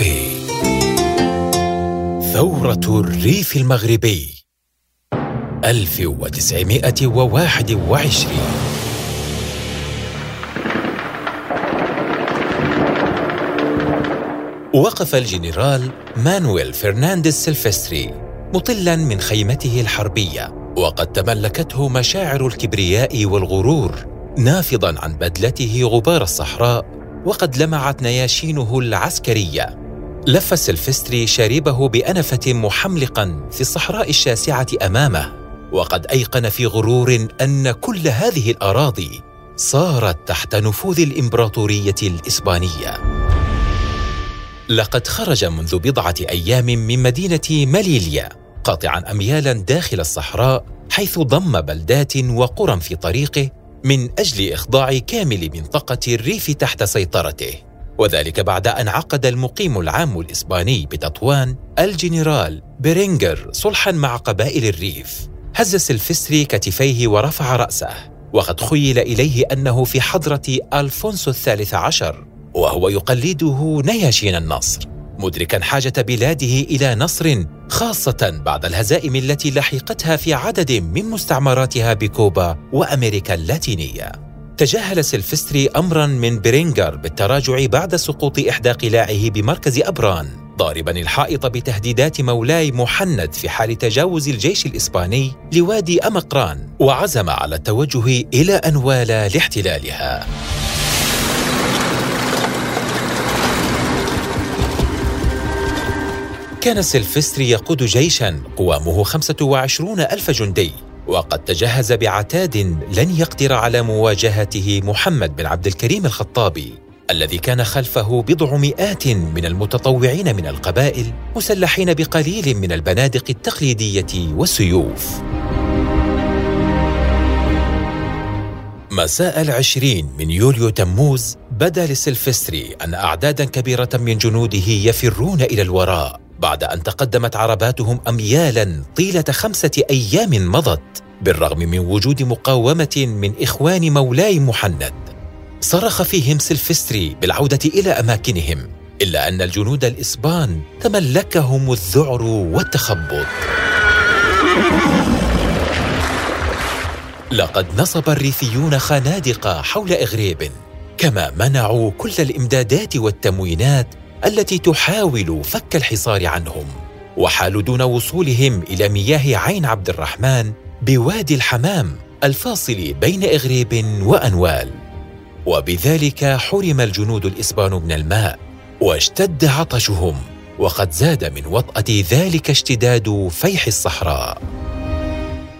المغربي. ثورة الريف المغربي 1921 وقف الجنرال مانويل فرنانديز سيلفستري مطلا من خيمته الحربية وقد تملكته مشاعر الكبرياء والغرور نافضا عن بدلته غبار الصحراء وقد لمعت نياشينه العسكرية. لف سلفستري شاربه بأنفة محملقا في الصحراء الشاسعة أمامه وقد أيقن في غرور أن كل هذه الأراضي صارت تحت نفوذ الإمبراطورية الإسبانية. لقد خرج منذ بضعة أيام من مدينة مليليا قاطعا اميالا داخل الصحراء حيث ضم بلدات وقرى في طريقه من أجل إخضاع كامل منطقة الريف تحت سيطرته. وذلك بعد أن عقد المقيم العام الإسباني بتطوان الجنرال بيرينجر صلحا مع قبائل الريف. هز سلفستري كتفيه ورفع رأسه وقد خيل إليه أنه في حضرة ألفونسو الثالث عشر وهو يقلده نياشين النصر مدركا حاجة بلاده إلى نصر خاصة بعد الهزائم التي لحقتها في عدد من مستعمراتها بكوبا وأمريكا اللاتينية. تجاهل سيلفستري امرا من برينجر بالتراجع بعد سقوط إحدى قلاعه بمركز أبران ضاربا الحائط بتهديدات مولاي محند في حال تجاوز الجيش الإسباني لوادي أمقران وعزم على التوجه إلى أنوال لاحتلالها. كان سيلفستري يقود جيشا قوامه 25 ألف جندي. وقد تجهز بعتاد لن يقدر على مواجهته محمد بن عبد الكريم الخطابي الذي كان خلفه بضع مئات من المتطوعين من القبائل مسلحين بقليل من البنادق التقليدية والسيوف. مساء العشرين من يوليو تموز بدا لسلفستري أن أعدادا كبيرة من جنوده يفرون إلى الوراء. بعد أن تقدمت عرباتهم اميالا طيلة خمسة أيام مضت بالرغم من وجود مقاومة من إخوان مولاي محند صرخ فيهم سلفستري بالعودة إلى أماكنهم إلا أن الجنود الإسبان تملكهم الذعر والتخبط. لقد نصب الريفيون خنادق حول إغريب كما منعوا كل الإمدادات والتموينات التي تحاول فك الحصار عنهم وحالوا دون وصولهم إلى مياه عين عبد الرحمن بوادي الحمام الفاصل بين إغريب وأنوال. وبذلك حرم الجنود الإسبان من الماء واشتد عطشهم وقد زاد من وطأة ذلك اشتداد فيح الصحراء.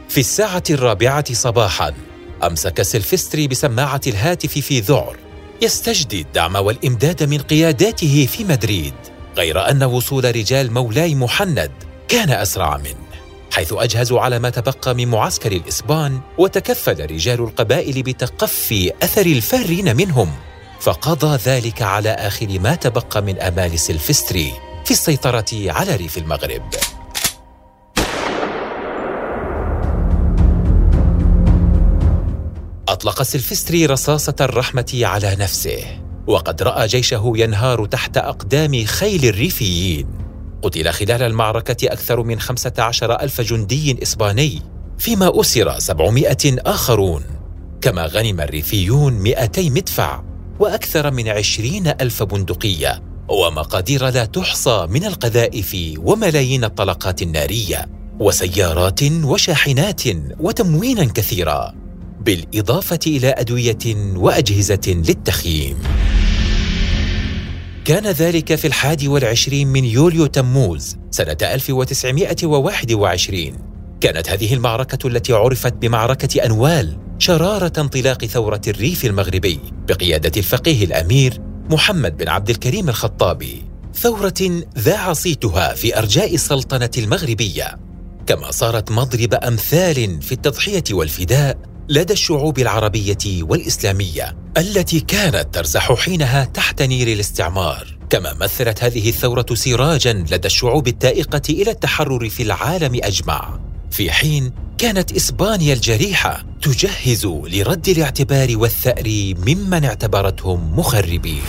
في الساعة الرابعة صباحا أمسك سلفستري بسماعة الهاتف في ذعر يستجدي الدعم والإمداد من قياداته في مدريد غير أن وصول رجال مولاي محند كان أسرع منه حيث أجهزوا على ما تبقى من معسكر الإسبان وتكفل رجال القبائل بتقفي أثر الفارين منهم. فقضى ذلك على آخر ما تبقى من أمال سلفستري في السيطرة على ريف المغرب. أطلق سلفستري رصاصة الرحمة على نفسه وقد رأى جيشه ينهار تحت أقدام خيل الريفيين. قتل خلال المعركة أكثر من خمسة عشر ألف جندي إسباني فيما أسر سبعمائة آخرون. كما غنم الريفيون مئتي مدفع وأكثر من عشرين ألف بندقية ومقادير لا تحصى من القذائف وملايين الطلقات النارية وسيارات وشاحنات وتموينا كثيرا. بالإضافة إلى أدوية وأجهزة للتخييم. كان ذلك في الحادي والعشرين من يوليو تموز سنة 1921 كانت هذه المعركة التي عرفت بمعركة أنوال شرارة انطلاق ثورة الريف المغربي بقيادة الفقيه الأمير محمد بن عبد الكريم الخطابي ثورة ذاع صيتها في أرجاء السلطنة المغربية. كما صارت مضرب أمثال في التضحية والفداء لدى الشعوب العربية والإسلامية التي كانت ترزح حينها تحت نير الاستعمار. كما مثلت هذه الثورة سراجا لدى الشعوب التائقة إلى التحرر في العالم أجمع. في حين كانت إسبانيا الجريحة تجهز لرد الاعتبار والثأر ممن اعتبرتهم مخربين.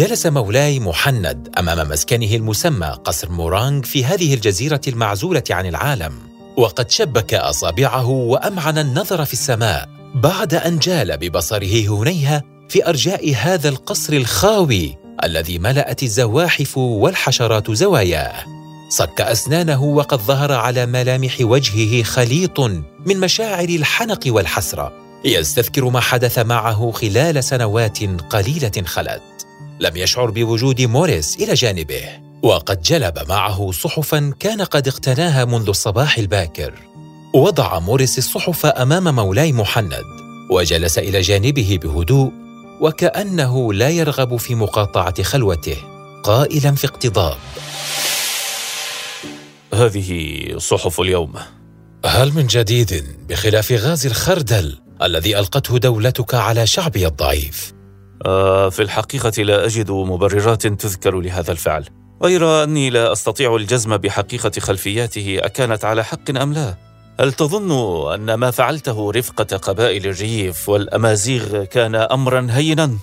جلس مولاي محند أمام مسكنه المسمى قصر مورانغ في هذه الجزيرة المعزولة عن العالم. وقد شبك أصابعه وأمعن النظر في السماء بعد أن جال ببصره هنيها في أرجاء هذا القصر الخاوي الذي ملأت الزواحف والحشرات زواياه. صك أسنانه وقد ظهر على ملامح وجهه خليط من مشاعر الحنق والحسرة. يستذكر ما حدث معه خلال سنوات قليلة خلت. لم يشعر بوجود موريس إلى جانبه وقد جلب معه صحفا كان قد اقتناها منذ الصباح الباكر. وضع موريس الصحف أمام مولاي محند وجلس إلى جانبه بهدوء وكأنه لا يرغب في مقاطعة خلوته قائلا في اقتضاب. هذه صحف اليوم. هل من جديد بخلاف غاز الخردل الذي ألقته دولتك على شعبي الضعيف؟ في الحقيقة لا أجد مبررات تذكر لهذا الفعل. غير أني لا أستطيع الجزم بحقيقة خلفياته أكانت على حق أم لا؟ هل تظن أن ما فعلته رفقة قبائل الريف والأمازيغ كان امرا هينا؟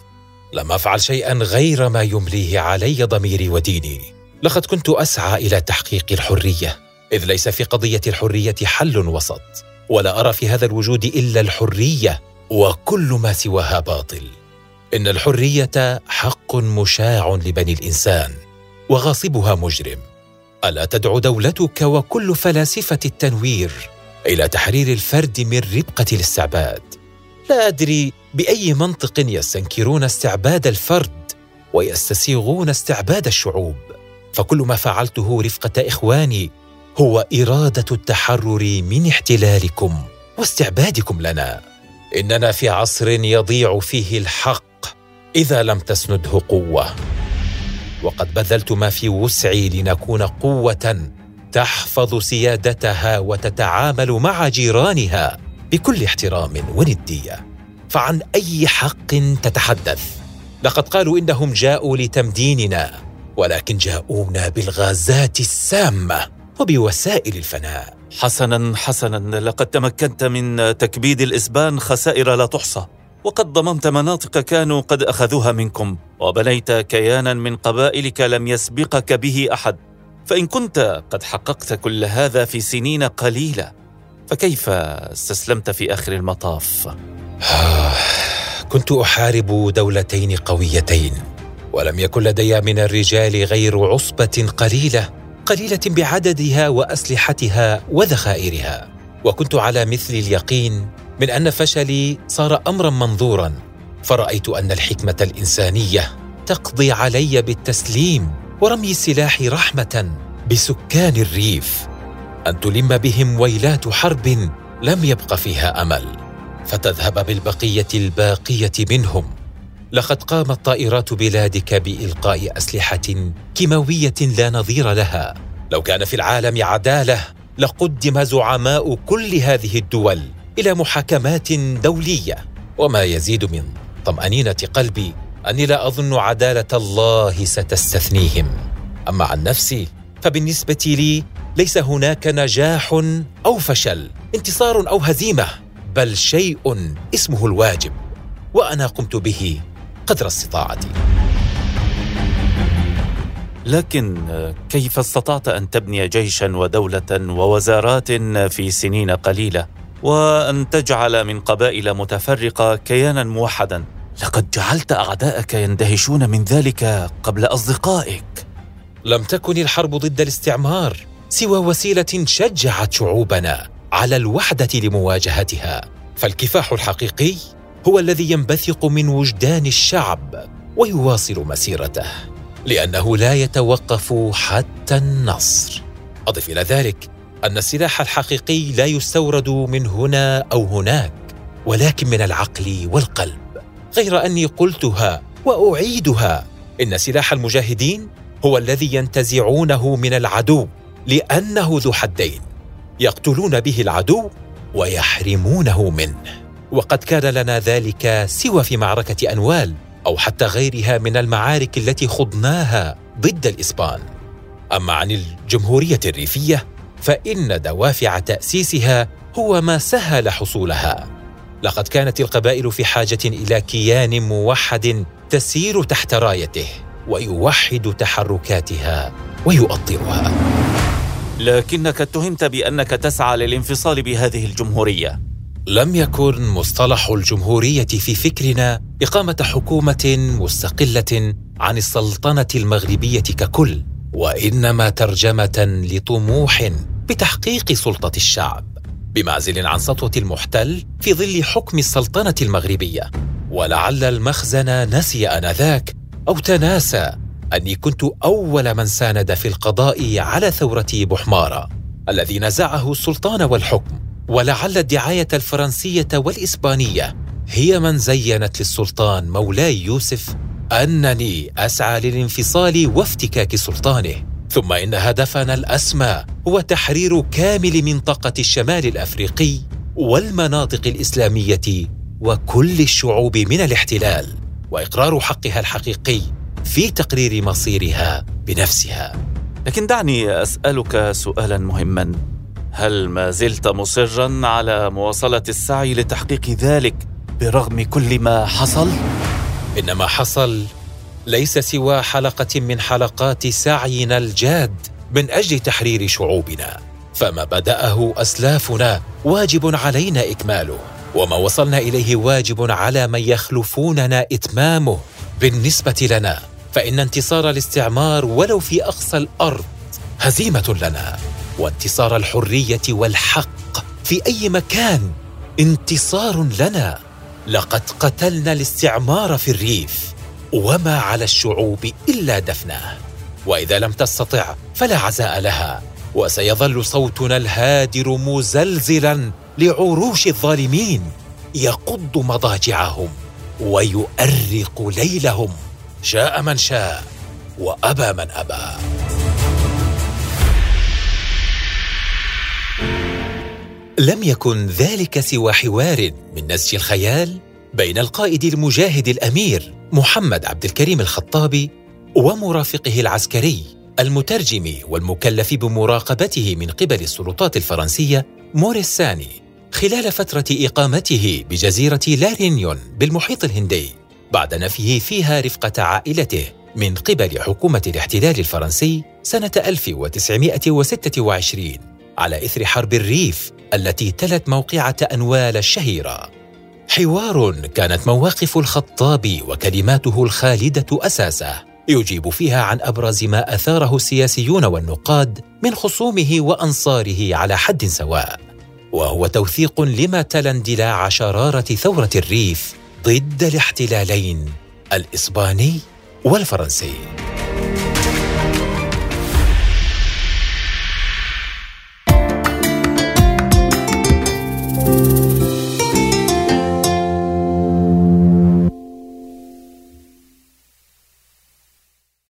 لم أفعل شيئا غير ما يمليه علي ضميري وديني. لقد كنت أسعى إلى تحقيق الحرية إذ ليس في قضية الحرية حل وسط ولا أرى في هذا الوجود إلا الحرية وكل ما سواها باطل. إن الحرية حق مشاع لبني الإنسان وغاصبها مجرم. ألا تدعو دولتك وكل فلاسفة التنوير إلى تحرير الفرد من ربقة الاستعباد؟ لا أدري بأي منطق يستنكرون استعباد الفرد ويستسيغون استعباد الشعوب. فكل ما فعلته رفقة إخواني هو إرادة التحرر من احتلالكم واستعبادكم لنا. إننا في عصر يضيع فيه الحق إذا لم تسنده قوة. وقد بذلت ما في وسعي لنكون قوة تحفظ سيادتها وتتعامل مع جيرانها بكل احترام وندية. فعن أي حق تتحدث؟ لقد قالوا إنهم جاءوا لتمديننا ولكن جاءونا بالغازات السامة وبوسائل الفناء. حسنا حسنا لقد تمكنت من تكبيد الإسبان خسائر لا تحصى. وقد ضممت مناطق كانوا قد أخذوها منكم وبنيت كيانا من قبائلك لم يسبقك به أحد. فإن كنت قد حققت كل هذا في سنين قليلة فكيف استسلمت في آخر المطاف؟ كنت أحارب دولتين قويتين ولم يكن لدي من الرجال غير عصبة قليلة قليلة بعددها وأسلحتها وذخائرها وكنت على مثل اليقين من أن فشلي صار امرا منظورا فرأيت أن الحكمة الإنسانية تقضي علي بالتسليم ورمي السلاح رحمة بسكان الريف. أن تلم بهم ويلات حرب لم يبق فيها أمل. فتذهب بالبقية الباقية منهم. لقد قامت طائرات بلادك بإلقاء أسلحة كيماوية لا نظير لها. لو كان في العالم عدالة لقدم زعماء كل هذه الدول إلى محاكمات دولية. وما يزيد من طمأنينة قلبي أني لا أظن عدالة الله ستستثنيهم. أما عن نفسي فبالنسبة لي ليس هناك نجاح أو فشل انتصار أو هزيمة بل شيء اسمه الواجب وأنا قمت به قدر استطاعتي. لكن كيف استطعت أن تبني جيشا ودولة ووزارات في سنين قليلة؟ وأن تجعل من قبائل متفرقة كيانا موحدا. لقد جعلت أعداءك يندهشون من ذلك قبل أصدقائك. لم تكن الحرب ضد الاستعمار سوى وسيلة شجعت شعوبنا على الوحدة لمواجهتها. فالكفاح الحقيقي هو الذي ينبثق من وجدان الشعب ويواصل مسيرته لأنه لا يتوقف حتى النصر. أضف إلى ذلك أن السلاح الحقيقي لا يستورد من هنا أو هناك ولكن من العقل والقلب. غير أني قلتها وأعيدها. إن سلاح المجاهدين هو الذي ينتزعونه من العدو لأنه ذو حدين. يقتلون به العدو ويحرمونه منه. وقد كان لنا ذلك سوى في معركة أنوال أو حتى غيرها من المعارك التي خضناها ضد الإسبان. أما عن الجمهورية الريفية فإن دوافع تأسيسها هو ما سهل حصولها. لقد كانت القبائل في حاجة إلى كيان موحد تسير تحت رايته ويوحد تحركاتها ويؤطرها. لكنك اتهمت بأنك تسعى للانفصال بهذه الجمهورية. لم يكن مصطلح الجمهورية في فكرنا إقامة حكومة مستقلة عن السلطنة المغربية ككل. وإنما ترجمة لطموح بتحقيق سلطة الشعب بمعزل عن سطوة المحتل في ظل حكم السلطنة المغربية. ولعل المخزن نسي آنذاك أو تناسى أني كنت أول من ساند في القضاء على ثورة بحمارة الذي نزعه السلطان والحكم. ولعل الدعاية الفرنسية والإسبانية هي من زينت للسلطان مولاي يوسف أنني أسعى للانفصال وافتكاك سلطانه ثم إن هدفنا الأسمى هو تحرير كامل منطقة الشمال الأفريقي والمناطق الإسلامية وكل الشعوب من الاحتلال وإقرار حقها الحقيقي في تقرير مصيرها بنفسها. لكن دعني أسألك سؤالا مهما. هل ما زلت مصرا على مواصلة السعي لتحقيق ذلك برغم كل ما حصل؟ ان ما حصل ليس سوى حلقة من حلقات سعينا الجاد من أجل تحرير شعوبنا. فما بدأه أسلافنا واجب علينا إكماله وما وصلنا إليه واجب على من يخلفوننا إتمامه. بالنسبة لنا فإن انتصار الاستعمار ولو في أقصى الأرض هزيمة لنا. وانتصار الحرية والحق في أي مكان انتصار لنا. لقد قتلنا الاستعمار في الريف وما على الشعوب إلا دفنه وإذا لم تستطع فلا عزاء لها. وسيظل صوتنا الهادر مزلزلا لعروش الظالمين. يقض مضاجعهم ويؤرق ليلهم. شاء من شاء وأبى من أبى. لم يكن ذلك سوى حوار من نسج الخيال بين القائد المجاهد الأمير محمد عبد الكريم الخطابي ومرافقه العسكري المترجم والمكلف بمراقبته من قبل السلطات الفرنسية موريساني خلال فترة إقامته بجزيرة لارينيون بالمحيط الهندي بعد نفيه فيها رفقة عائلته من قبل حكومة الاحتلال الفرنسي سنة 1926 على إثر حرب الريف التي تلت موقعة أنوال الشهيرة. حوار كانت مواقف الخطاب وكلماته الخالدة اساسه يجيب فيها عن أبرز ما أثاره السياسيون والنقاد من خصومه وأنصاره على حد سواء. وهو توثيق لما تلا اندلاع شرارة ثورة الريف ضد الاحتلالين الإسباني والفرنسي.